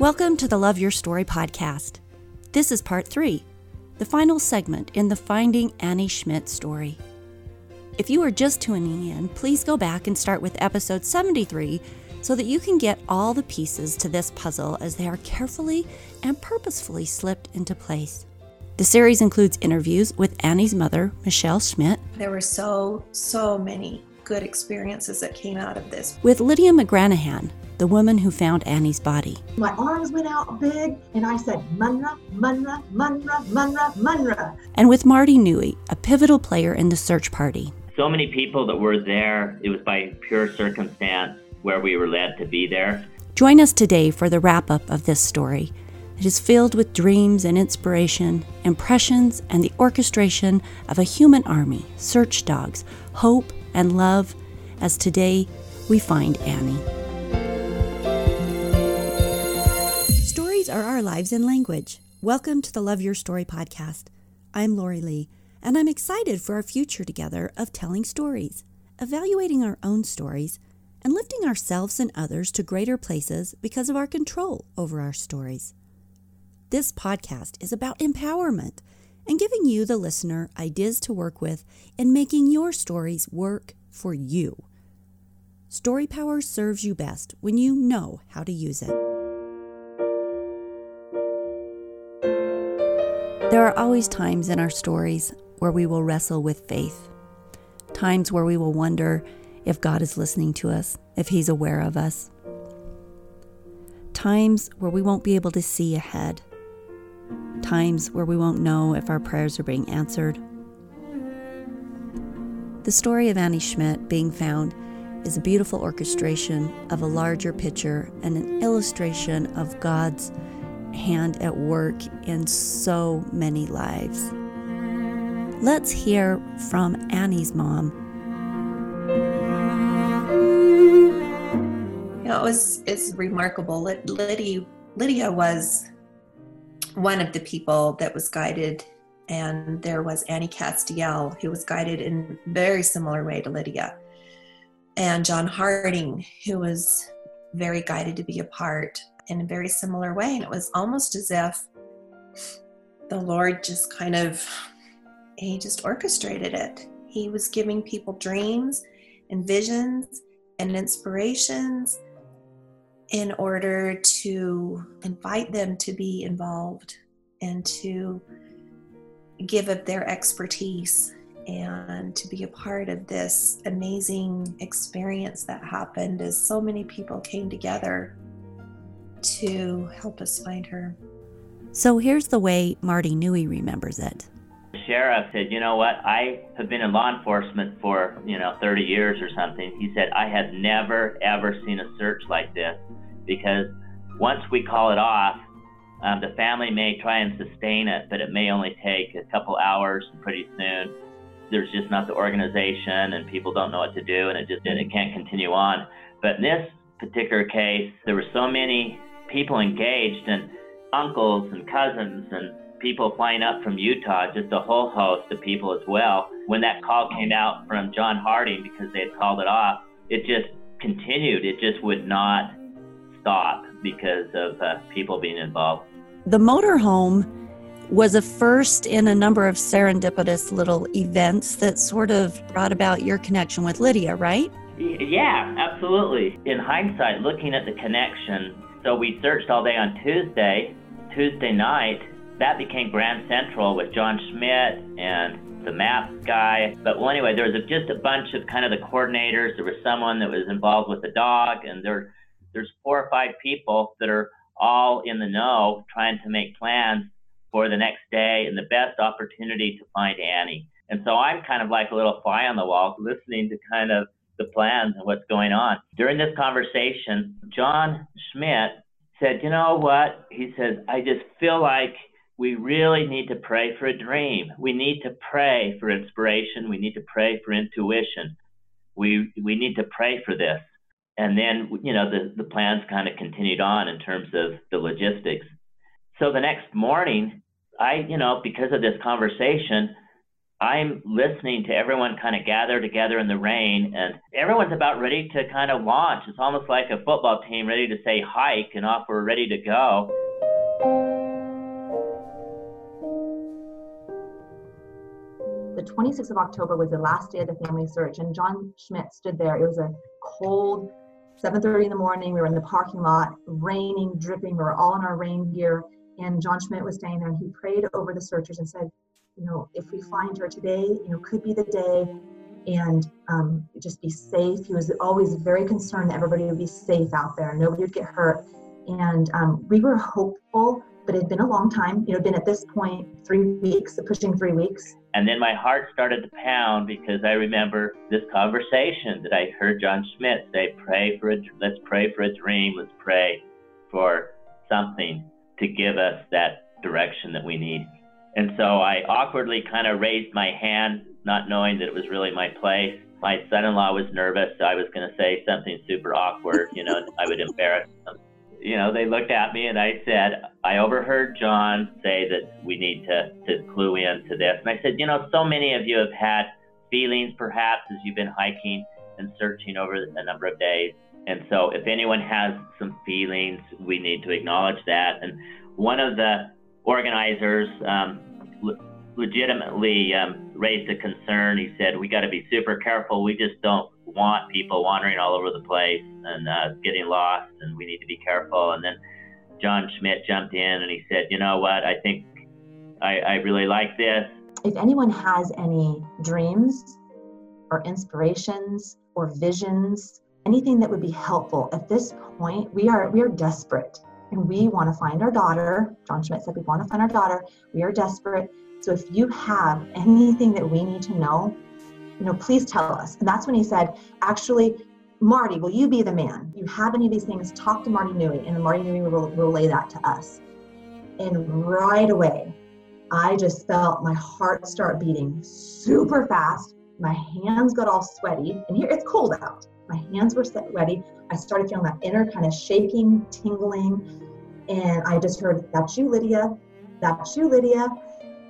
Welcome to the Love Your Story podcast. This is part three, the final segment in the Finding Annie Schmidt story. If you are just tuning in, please go back and start with episode 73 so that you can get all the pieces to this puzzle as they are carefully and purposefully slipped into place. The series includes interviews with Annie's mother, Michelle Schmidt. There were so, so many good experiences that came out of this. With Lydia McGranahan, the woman who found Annie's body. My arms went out big and I said, Munra, Munra, Munra, Munra, Munra. And with Marty Newey, a pivotal player in the search party. So many people that were there, it was by pure circumstance where we were led to be there. Join us today for the wrap up of this story. It is filled with dreams and inspiration, impressions, and the orchestration of a human army, search dogs, hope, and love, as today we find Annie. Our lives in language. Welcome to the Love Your Story podcast. I'm Lori Lee, and I'm excited for our future together of telling stories, evaluating our own stories, and lifting ourselves and others to greater places because of our control over our stories. This podcast is about empowerment and giving you, the listener, ideas to work with in making your stories work for you. Story power serves you best when you know how to use it. There are always times in our stories where we will wrestle with faith, times where we will wonder if God is listening to us, if He's aware of us, times where we won't be able to see ahead, times where we won't know if our prayers are being answered. The story of Annie Schmidt being found is a beautiful orchestration of a larger picture and an illustration of God's hand at work in so many lives. Let's hear from Annie's mom. You know, it was it's remarkable. Lydia, Lydia was one of the people that was guided, and there was Annie Castiel, who was guided in very similar way to Lydia, and John Harding, who was very guided to be a part in a very similar way. And it was almost as if the Lord just kind of, He just orchestrated it. He was giving people dreams and visions and inspirations in order to invite them to be involved and to give up their expertise and to be a part of this amazing experience that happened as so many people came together to help us find her. So here's the way Marty Newey remembers it. The sheriff said, You know what? I have been in law enforcement for, you know, 30 years or something. He said, I have never, ever seen a search like this because once we call it off, um, the family may try and sustain it, but it may only take a couple hours and pretty soon there's just not the organization and people don't know what to do and it just it can't continue on. But in this particular case, there were so many people engaged and uncles and cousins and people flying up from Utah, just a whole host of people as well. When that call came out from John Harding because they had called it off, it just continued. It just would not stop because of uh, people being involved. The motorhome was a first in a number of serendipitous little events that sort of brought about your connection with Lydia, right? Yeah, absolutely. In hindsight, looking at the connection, so we searched all day on Tuesday. Tuesday night, that became Grand Central with John Schmidt and the map guy. But well, anyway, there was a, just a bunch of kind of the coordinators. There was someone that was involved with the dog, and there, there's four or five people that are all in the know trying to make plans for the next day and the best opportunity to find Annie. And so I'm kind of like a little fly on the wall, listening to kind of the plans and what's going on. During this conversation, John Schmidt said, You know what? He says, I just feel like we really need to pray for a dream. We need to pray for inspiration. We need to pray for intuition. We, we need to pray for this. And then, you know, the, the plans kind of continued on in terms of the logistics. So the next morning, I, you know, because of this conversation, I'm listening to everyone kind of gather together in the rain, and everyone's about ready to kind of launch. It's almost like a football team ready to say hike, and off we're ready to go. The 26th of October was the last day of the family search, and John Schmidt stood there. It was a cold 7:30 in the morning. We were in the parking lot, raining, dripping. We were all in our rain gear, and John Schmidt was standing there, and he prayed over the searchers and said, "You know, if we find her today, you know, could be the day." And um, just be safe. He was always very concerned that everybody would be safe out there, nobody would get hurt. And um, we were hopeful but it had been a long time. You know, been at this point three weeks, pushing three weeks. And then my heart started to pound because I remember this conversation that I heard John Schmidt say, "Pray for a, let's pray for a dream. Let's pray for something to give us that direction that we need." And so I awkwardly kind of raised my hand, not knowing that it was really my place. My son-in-law was nervous, so I was going to say something super awkward. You know, I would embarrass them you know, they looked at me and I said, I overheard John say that we need to, to clue in to this. And I said, you know, so many of you have had feelings perhaps as you've been hiking and searching over a number of days. And so if anyone has some feelings, we need to acknowledge that. And one of the organizers um, legitimately um, raised a concern. He said, we got to be super careful. We just don't want people wandering all over the place and uh, getting lost, and we need to be careful. And then John Schmidt jumped in and he said, You know what? I think I, I really like this. If anyone has any dreams or inspirations or visions, anything that would be helpful at this point, we are we are desperate and we want to find our daughter. John Schmidt said we want to find our daughter. We are desperate. So if you have anything that we need to know, you know, please tell us. And that's when he said, actually, Marty, will you be the man? You have any of these things, talk to Marty Newey, and Marty Newey will relay that to us. And right away, I just felt my heart start beating super fast. My hands got all sweaty, and here it's cold out. My hands were set ready. I started feeling that inner kind of shaking, tingling, and I just heard, That's you, Lydia. That's you, Lydia.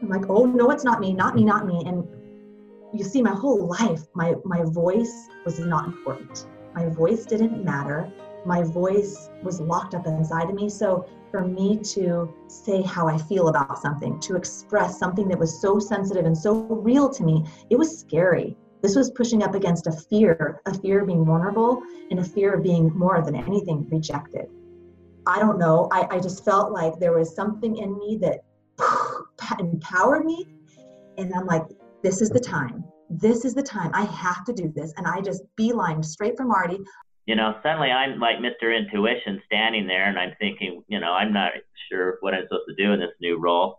I'm like, Oh, no, it's not me, not me, not me. And you see my whole life my my voice was not important my voice didn't matter my voice was locked up inside of me so for me to say how i feel about something to express something that was so sensitive and so real to me it was scary this was pushing up against a fear a fear of being vulnerable and a fear of being more than anything rejected i don't know i, I just felt like there was something in me that empowered me and i'm like this is the time. This is the time. I have to do this. And I just beeline straight for Marty. You know, suddenly I'm like Mr. Intuition standing there and I'm thinking, you know, I'm not sure what I'm supposed to do in this new role.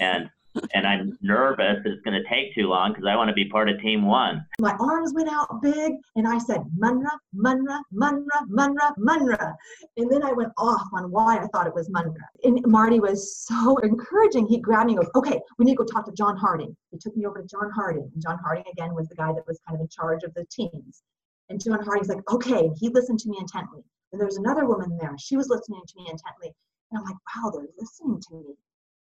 And and I'm nervous that it's going to take too long because I want to be part of Team One. My arms went out big, and I said, Munra, Munra, Munra, Munra, Munra. And then I went off on why I thought it was Munra. And Marty was so encouraging. He grabbed me and goes, Okay, we need to go talk to John Harding. He took me over to John Harding. And John Harding, again, was the guy that was kind of in charge of the teams. And John Harding's like, Okay. he listened to me intently. And there was another woman there. She was listening to me intently. And I'm like, Wow, they're listening to me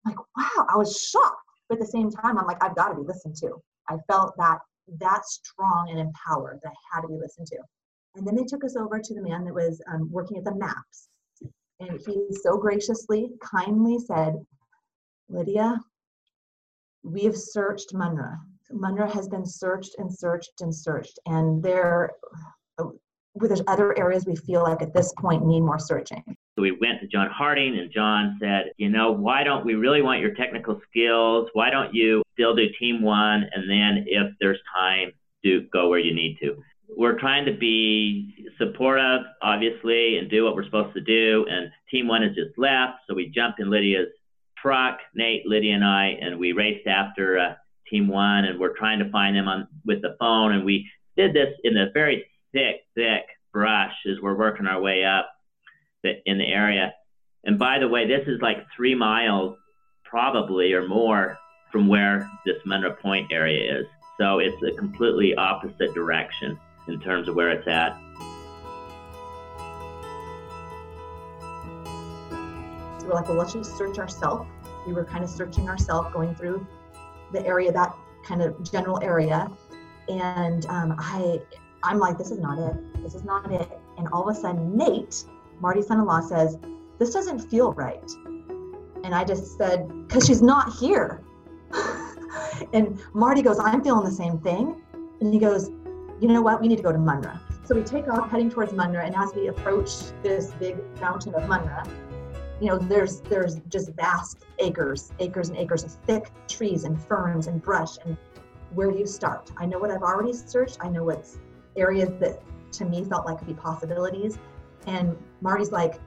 like, wow, I was shocked. But at the same time, I'm like, I've got to be listened to. I felt that that strong and empowered that I had to be listened to. And then they took us over to the man that was um, working at the maps. And he so graciously, kindly said, Lydia, we have searched Munra. Munra has been searched and searched and searched. And there, uh, there's other areas we feel like at this point need more searching. So we went to John Harding, and John said, you know, why don't we really want your technical skills? Why don't you still do team one, and then if there's time, do go where you need to. We're trying to be supportive, obviously, and do what we're supposed to do. And team one has just left, so we jumped in Lydia's truck, Nate, Lydia, and I, and we raced after uh, team one, and we're trying to find them on with the phone. And we did this in a very thick, thick brush as we're working our way up in the area. And by the way, this is like three miles, probably or more, from where this Munra Point area is. So it's a completely opposite direction in terms of where it's at. So we're like, well, let's just search ourselves. We were kind of searching ourselves, going through the area that kind of general area. And um, I, I'm like, this is not it. This is not it. And all of a sudden, Nate, Marty's son-in-law, says, "This doesn't feel right." And I just said, "Cause she's not here." and Marty goes, "I'm feeling the same thing." And he goes, "You know what? We need to go to Munra." So we take off heading towards Munra, and as we approach this big mountain of Munra, you know, there's there's just vast acres, acres and acres of thick trees and ferns and brush. And where do you start? I know what I've already searched. I know what's areas that to me felt like could be possibilities. And Marty's like,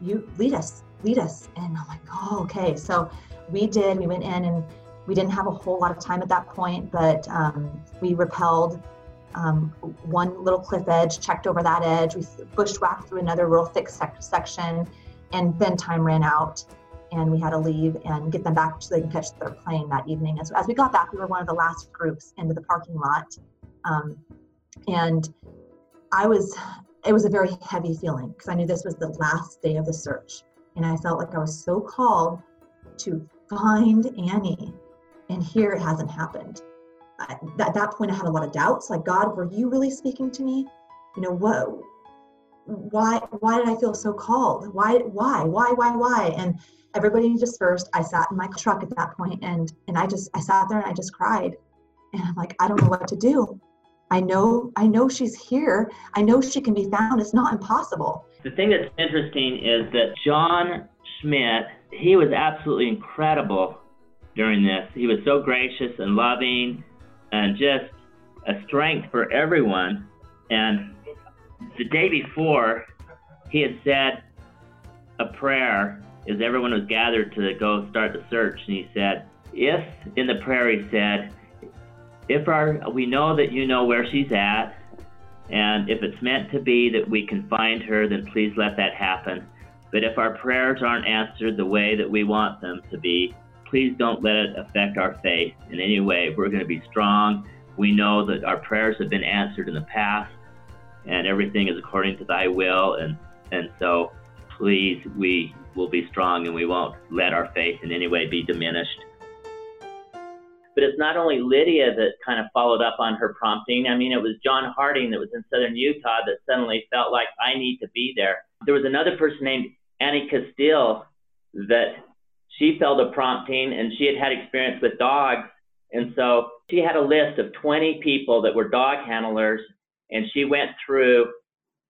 "You lead us, lead us." And I'm like, "Oh, okay." So we did. We went in and we didn't have a whole lot of time at that point, but um, we repelled um, one little cliff edge, checked over that edge. We bushwhacked through another real thick sec- section, and then time ran out, and we had to leave and get them back so they can catch their plane that evening. So as we got back, we were one of the last groups into the parking lot, um, and I was. It was a very heavy feeling because I knew this was the last day of the search, and I felt like I was so called to find Annie, and here it hasn't happened at that point, I had a lot of doubts. Like, God, were you really speaking to me? You know, what? Why? Why did I feel so called? Why? Why? Why? Why? Why? And everybody dispersed. I sat in my truck at that point, and and I just I sat there and I just cried, and I'm like, I don't know what to do. I know, I know she's here. I know she can be found. It's not impossible. The thing that's interesting is that John Schmidt, he was absolutely incredible during this. He was so gracious and loving and just a strength for everyone. And the day before, he had said a prayer as everyone was gathered to go start the search. And he said, If, in the prayer, he said, if our, we know that you know where she's at, and if it's meant to be that we can find her, then please let that happen. But if our prayers aren't answered the way that we want them to be, please don't let it affect our faith in any way. We're going to be strong. We know that our prayers have been answered in the past, and everything is according to Thy will. And and so, please, we will be strong, and we won't let our faith in any way be diminished. But it's not only Lydia that kind of followed up on her prompting. I mean, it was John Harding that was in southern Utah that suddenly felt like I need to be there. There was another person named Annie Castile that she felt a prompting and she had had experience with dogs. And so she had a list of 20 people that were dog handlers, and she went through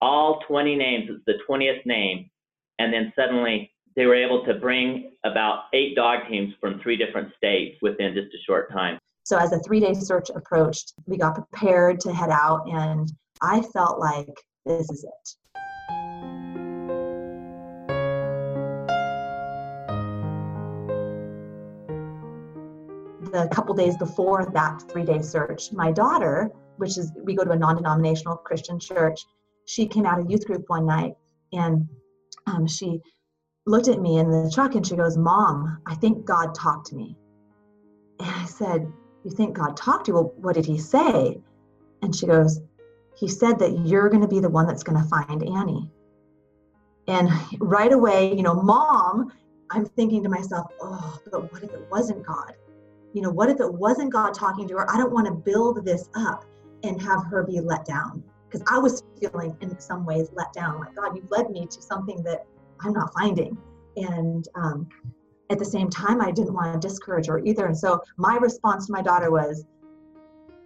all 20 names. It's the 20th name. And then suddenly they were able to bring about eight dog teams from three different states within just a short time. So, as a three day search approached, we got prepared to head out, and I felt like this is it. the couple days before that three day search, my daughter, which is, we go to a non denominational Christian church, she came out of youth group one night and um, she looked at me in the truck and she goes, Mom, I think God talked to me. And I said, You think God talked to you? Well, what did he say? And she goes, He said that you're going to be the one that's going to find Annie. And right away, you know, mom, I'm thinking to myself, oh, but what if it wasn't God? you know, what if it wasn't God talking to her? I don't want to build this up and have her be let down. Because I was feeling in some ways let down, like, God, you've led me to something that I'm not finding. And um, at the same time, I didn't want to discourage her either. And so my response to my daughter was,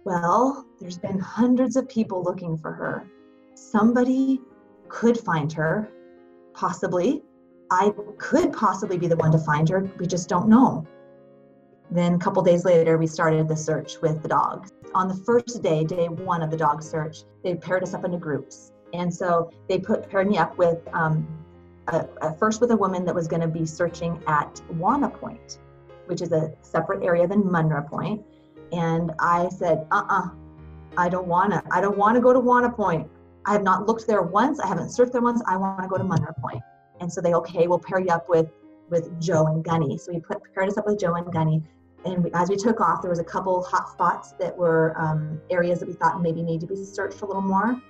Well, there's been hundreds of people looking for her. Somebody could find her, possibly. I could possibly be the one to find her. We just don't know. Then a couple days later, we started the search with the dogs. On the first day, day one of the dog search, they paired us up into groups. And so they put paired me up with um, first with a woman that was going to be searching at Wauna Point, which is a separate area than Munra Point. And I said, uh-uh, I don't wanna, I don't wanna go to Wauna Point. I have not looked there once. I haven't searched there once. I want to go to Munra Point. And so they, okay, we'll pair you up with with Joe and Gunny. So we put paired us up with Joe and Gunny. And we, as we took off, there was a couple hot spots that were um, areas that we thought maybe need to be searched a little more.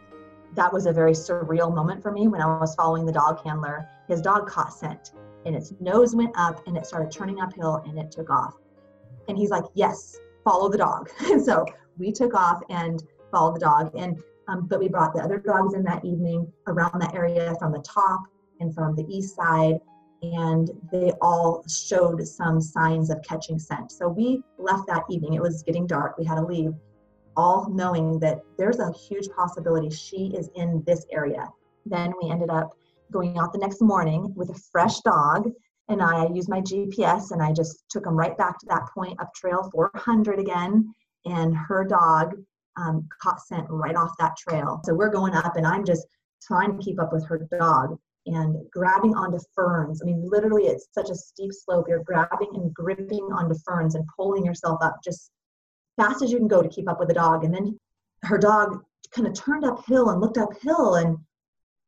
That was a very surreal moment for me when I was following the dog handler. His dog caught scent, and its nose went up, and it started turning uphill, and it took off. And he's like, "Yes, follow the dog. And so we took off and followed the dog. And um, but we brought the other dogs in that evening around that area from the top and from the east side, and they all showed some signs of catching scent. So we left that evening. It was getting dark. We had to leave, all knowing that there's a huge possibility she is in this area. Then we ended up going out the next morning with a fresh dog and I used my GPS and I just took him right back to that point up trail 400 again. And her dog um, caught scent right off that trail. So we're going up, and I'm just trying to keep up with her dog and grabbing onto ferns. I mean, literally, it's such a steep slope. You're grabbing and gripping onto ferns and pulling yourself up just fast as you can go to keep up with the dog. And then her dog kind of turned uphill and looked uphill. And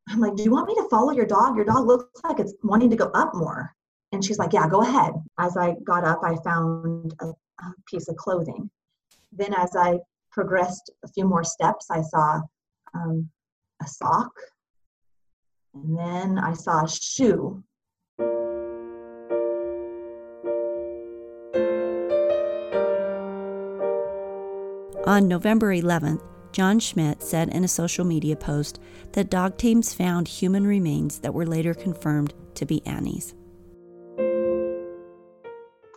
I'm like, Do you want me to follow your dog? Your dog looks like it's wanting to go up more. And she's like, Yeah, go ahead. As I got up, I found a, a piece of clothing. Then, as I progressed a few more steps, I saw um, a sock. And then I saw a shoe. On November 11th, John Schmidt said in a social media post that dog teams found human remains that were later confirmed to be Annie's.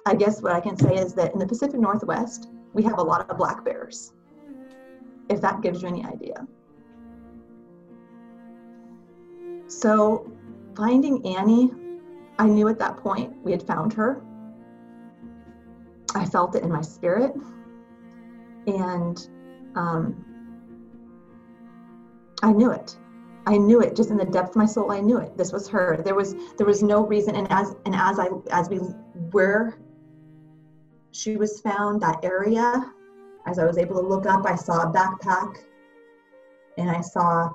I guess what I can say is that in the Pacific Northwest, we have a lot of black bears, if that gives you any idea. So, finding Annie, I knew at that point we had found her. I felt it in my spirit. And um, I knew it. I knew it just in the depth of my soul. I knew it. This was her. There was there was no reason. And as and as I as we where she was found, that area, as I was able to look up, I saw a backpack and I saw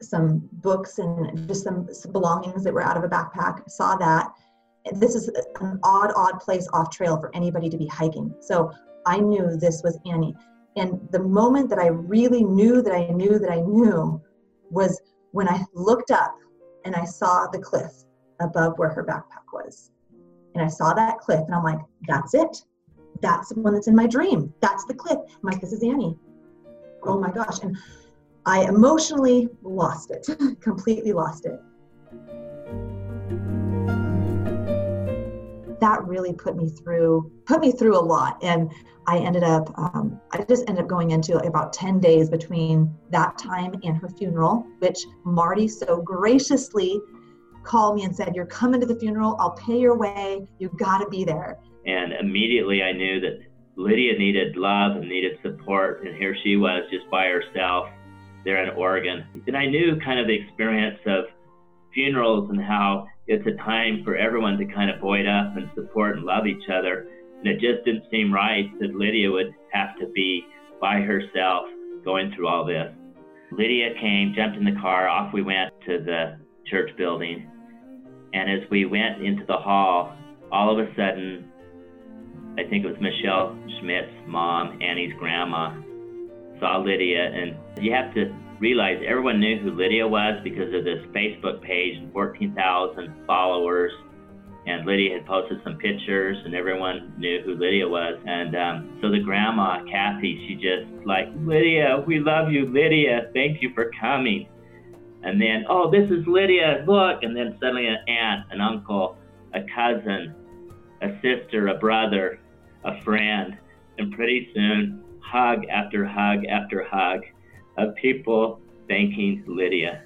some books and just some, some belongings that were out of a backpack. I saw that. This is an odd, odd place off trail for anybody to be hiking. So I knew this was Annie. And the moment that I really knew that I knew that I knew was when I looked up and I saw the cliff above where her backpack was. And I saw that cliff and I'm like, that's it that's the one that's in my dream. That's the cliff. I'm like, this is Annie. Oh my gosh. And I emotionally lost it, completely lost it. That really put me through, put me through a lot. And I ended up, um, I just ended up going into about 10 days between that time and her funeral, which Marty so graciously called me and said, You're coming to the funeral. I'll pay your way. You got to be there. And immediately I knew that Lydia needed love and needed support, and here she was just by herself there in Oregon. And I knew kind of the experience of funerals and how it's a time for everyone to kind of buoy up and support and love each other. And it just didn't seem right that Lydia would have to be by herself going through all this. Lydia came, jumped in the car, off we went to the church building. And as we went into the hall, all of a sudden, I think it was Michelle Schmidt's mom, Annie's grandma, saw Lydia. And you have to realize everyone knew who Lydia was because of this Facebook page and 14,000 followers. And Lydia had posted some pictures, and everyone knew who Lydia was. And um, so the grandma, Kathy, she just like, Lydia, we love you, Lydia. Thank you for coming. And then, oh, this is Lydia, look. And then suddenly an aunt, an uncle, a cousin, a sister, a brother, a friend, and pretty soon, hug after hug after hug of people thanking Lydia.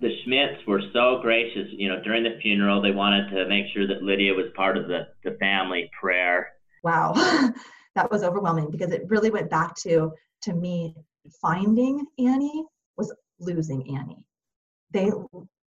The Schmidts were so gracious, you know, during the funeral, they wanted to make sure that Lydia was part of the, the family prayer. Wow, that was overwhelming because it really went back to, to me, finding Annie was losing Annie. They,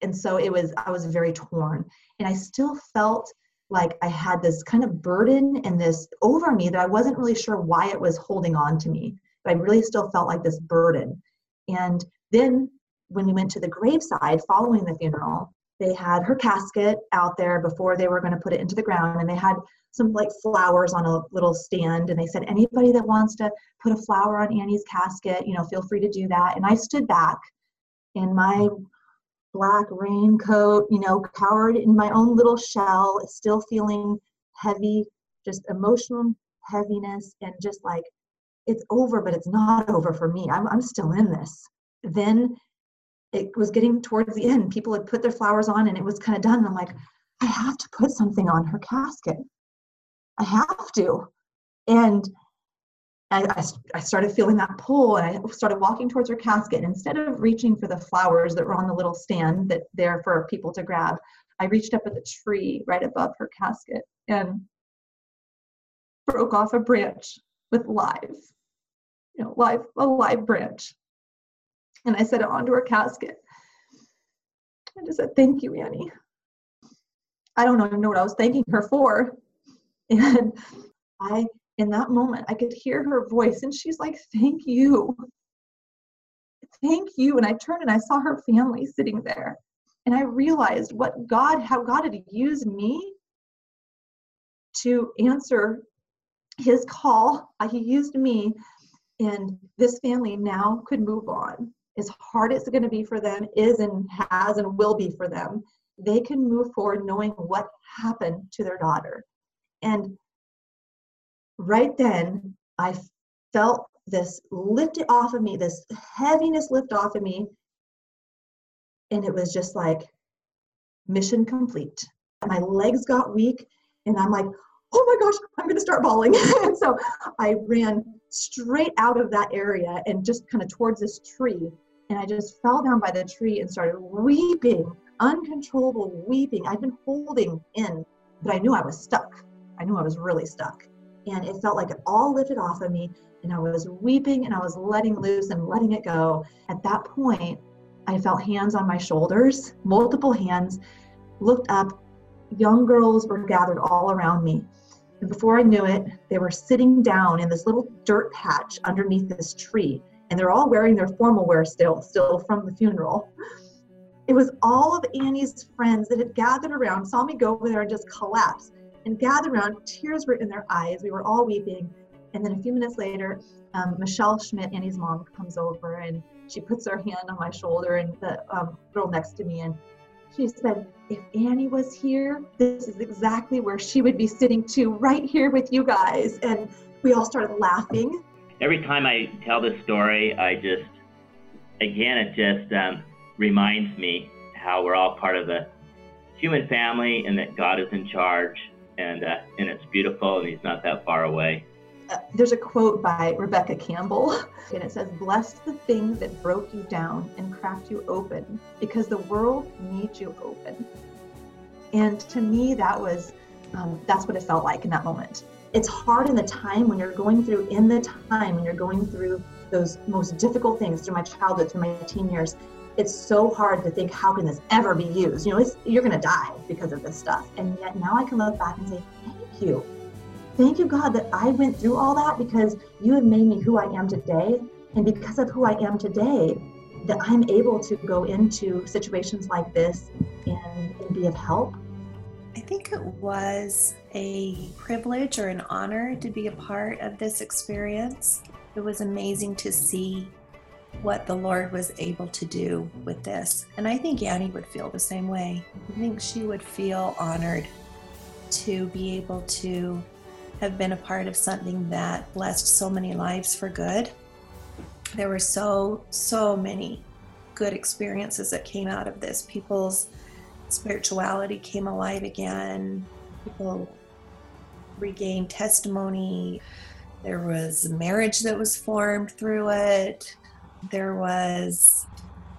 and so it was, I was very torn. And I still felt like I had this kind of burden and this over me that I wasn't really sure why it was holding on to me. But I really still felt like this burden. And then when we went to the graveside following the funeral, they had her casket out there before they were going to put it into the ground and they had some like flowers on a little stand and they said anybody that wants to put a flower on Annie's casket, you know, feel free to do that. And I stood back in my black raincoat, you know, cowered in my own little shell, still feeling heavy, just emotional heaviness and just like it's over, but it's not over for me. I'm, I'm still in this. Then it was getting towards the end. People had put their flowers on and it was kind of done. And I'm like, I have to put something on her casket. I have to. And I, I, I, started feeling that pull and I started walking towards her casket. And instead of reaching for the flowers that were on the little stand that there for people to grab, I reached up at the tree right above her casket and broke off a branch with live, you know, live, a live branch. And I set it onto her casket. I just said, Thank you, Annie. I don't even know what I was thanking her for. And I in that moment, I could hear her voice, and she's like, Thank you. Thank you. And I turned and I saw her family sitting there. And I realized what God, how God had used me to answer his call. Uh, he used me, and this family now could move on. As hard as it's going to be for them, is and has and will be for them, they can move forward knowing what happened to their daughter. And right then I felt this lifted off of me, this heaviness lift off of me. And it was just like mission complete. My legs got weak, and I'm like, oh my gosh, I'm going to start bawling. and so I ran straight out of that area and just kind of towards this tree. And I just fell down by the tree and started weeping, uncontrollable weeping. I'd been holding in, but I knew I was stuck. I knew I was really stuck and it felt like it all lifted off of me and I was weeping and I was letting loose and letting it go. At that point, I felt hands on my shoulders, multiple hands, looked up, young girls were gathered all around me. And before I knew it, they were sitting down in this little dirt patch underneath this tree. And they're all wearing their formal wear still, still from the funeral. It was all of Annie's friends that had gathered around, saw me go over there and just collapse and gathered around. Tears were in their eyes. We were all weeping. And then a few minutes later, um, Michelle Schmidt, Annie's mom, comes over and she puts her hand on my shoulder and the um, girl next to me. And she said, If Annie was here, this is exactly where she would be sitting too, right here with you guys. And we all started laughing. Every time I tell this story, I just, again, it just um, reminds me how we're all part of the human family and that God is in charge and uh, and it's beautiful, and he's not that far away. There's a quote by Rebecca Campbell, and it says, "Bless the thing that broke you down and cracked you open, because the world needs you open." And to me, that was um, that's what it felt like in that moment. It's hard in the time when you're going through, in the time when you're going through those most difficult things through my childhood, through my teen years it's so hard to think how can this ever be used you know you're going to die because of this stuff and yet now i can look back and say thank you thank you god that i went through all that because you have made me who i am today and because of who i am today that i'm able to go into situations like this and, and be of help i think it was a privilege or an honor to be a part of this experience it was amazing to see what the Lord was able to do with this. And I think Annie would feel the same way. I think she would feel honored to be able to have been a part of something that blessed so many lives for good. There were so, so many good experiences that came out of this. People's spirituality came alive again, people regained testimony. There was marriage that was formed through it there was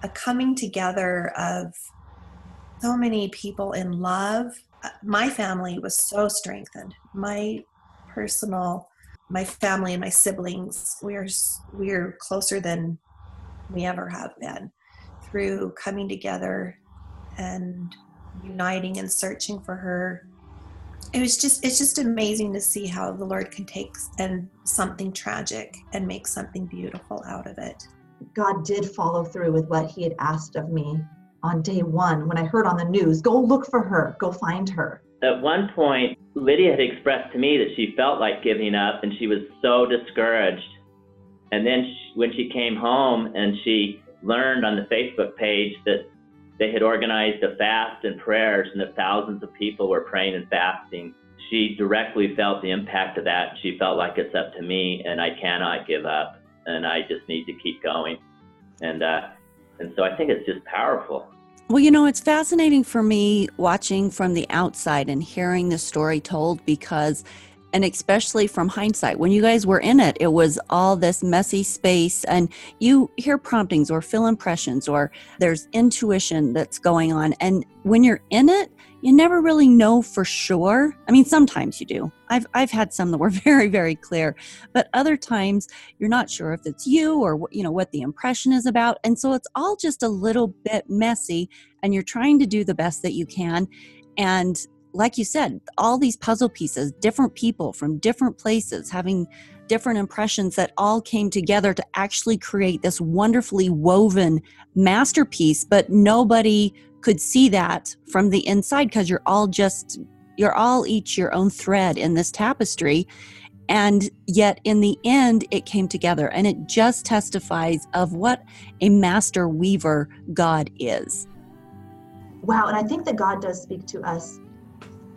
a coming together of so many people in love. My family was so strengthened. My personal, my family and my siblings, we're we're closer than we ever have been. Through coming together and uniting and searching for her it was just it's just amazing to see how the lord can take and something tragic and make something beautiful out of it. God did follow through with what He had asked of me on day one when I heard on the news go look for her, go find her. At one point, Lydia had expressed to me that she felt like giving up and she was so discouraged. And then she, when she came home and she learned on the Facebook page that they had organized a fast and prayers and that thousands of people were praying and fasting she directly felt the impact of that. She felt like it's up to me, and I cannot give up, and I just need to keep going. And uh, and so I think it's just powerful. Well, you know, it's fascinating for me watching from the outside and hearing the story told because and especially from hindsight when you guys were in it it was all this messy space and you hear promptings or feel impressions or there's intuition that's going on. And when you're in it you never really know for sure. I mean sometimes you do. I've i've had some that were very very clear but other times you're not sure if it's you or you know what the impression is about. And so it's all just a little bit messy and you're trying to do the best that you can. And like you said, all these puzzle pieces, different people from different places having different impressions that all came together to actually create this wonderfully woven masterpiece, but nobody could see that from the inside because you're all just, you're all each your own thread in this tapestry. And yet, in the end, it came together. And it just testifies of what a master weaver God is. Wow. And I think that God does speak to us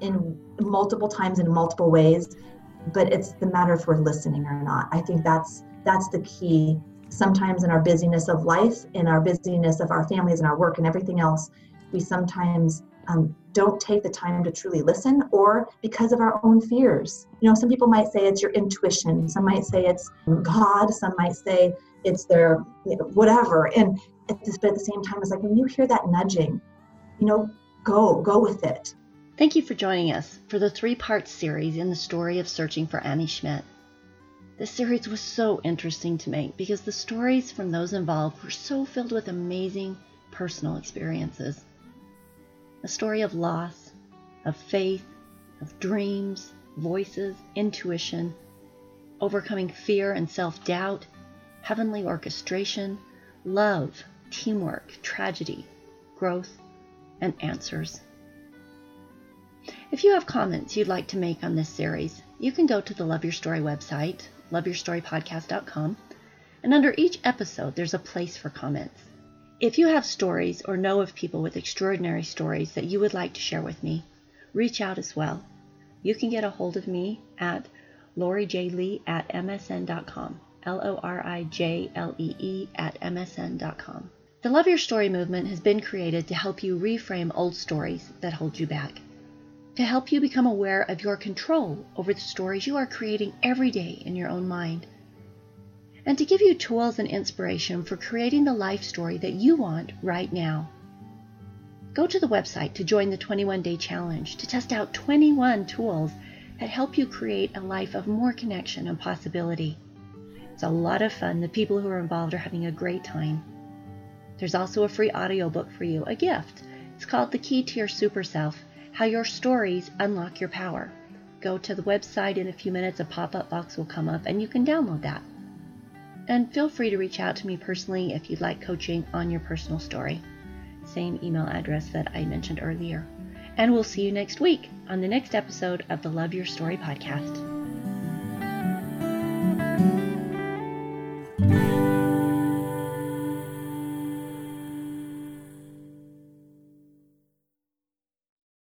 in multiple times in multiple ways but it's the matter if we're listening or not i think that's that's the key sometimes in our busyness of life in our busyness of our families and our work and everything else we sometimes um, don't take the time to truly listen or because of our own fears. You know some people might say it's your intuition. Some might say it's god. Some might say it's their you know, whatever. And at, this, but at the same time it's like when you hear that nudging you know go go with it. Thank you for joining us for the three part series in the story of searching for Annie Schmidt. This series was so interesting to make because the stories from those involved were so filled with amazing personal experiences. A story of loss, of faith, of dreams, voices, intuition, overcoming fear and self doubt, heavenly orchestration, love, teamwork, tragedy, growth, and answers. If you have comments you'd like to make on this series, you can go to the Love Your Story website, loveyourstorypodcast.com, and under each episode there's a place for comments. If you have stories or know of people with extraordinary stories that you would like to share with me, reach out as well. You can get a hold of me at lorijlee at msn.com. L O R I J L E E at msn.com. The Love Your Story movement has been created to help you reframe old stories that hold you back to help you become aware of your control over the stories you are creating every day in your own mind, and to give you tools and inspiration for creating the life story that you want right now. Go to the website to join the 21 day challenge to test out 21 tools that help you create a life of more connection and possibility. It's a lot of fun. The people who are involved are having a great time. There's also a free audiobook for you, a gift. It's called The Key to Your Super Self how your stories unlock your power. Go to the website in a few minutes, a pop up box will come up, and you can download that. And feel free to reach out to me personally if you'd like coaching on your personal story. Same email address that I mentioned earlier. And we'll see you next week on the next episode of the Love Your Story podcast.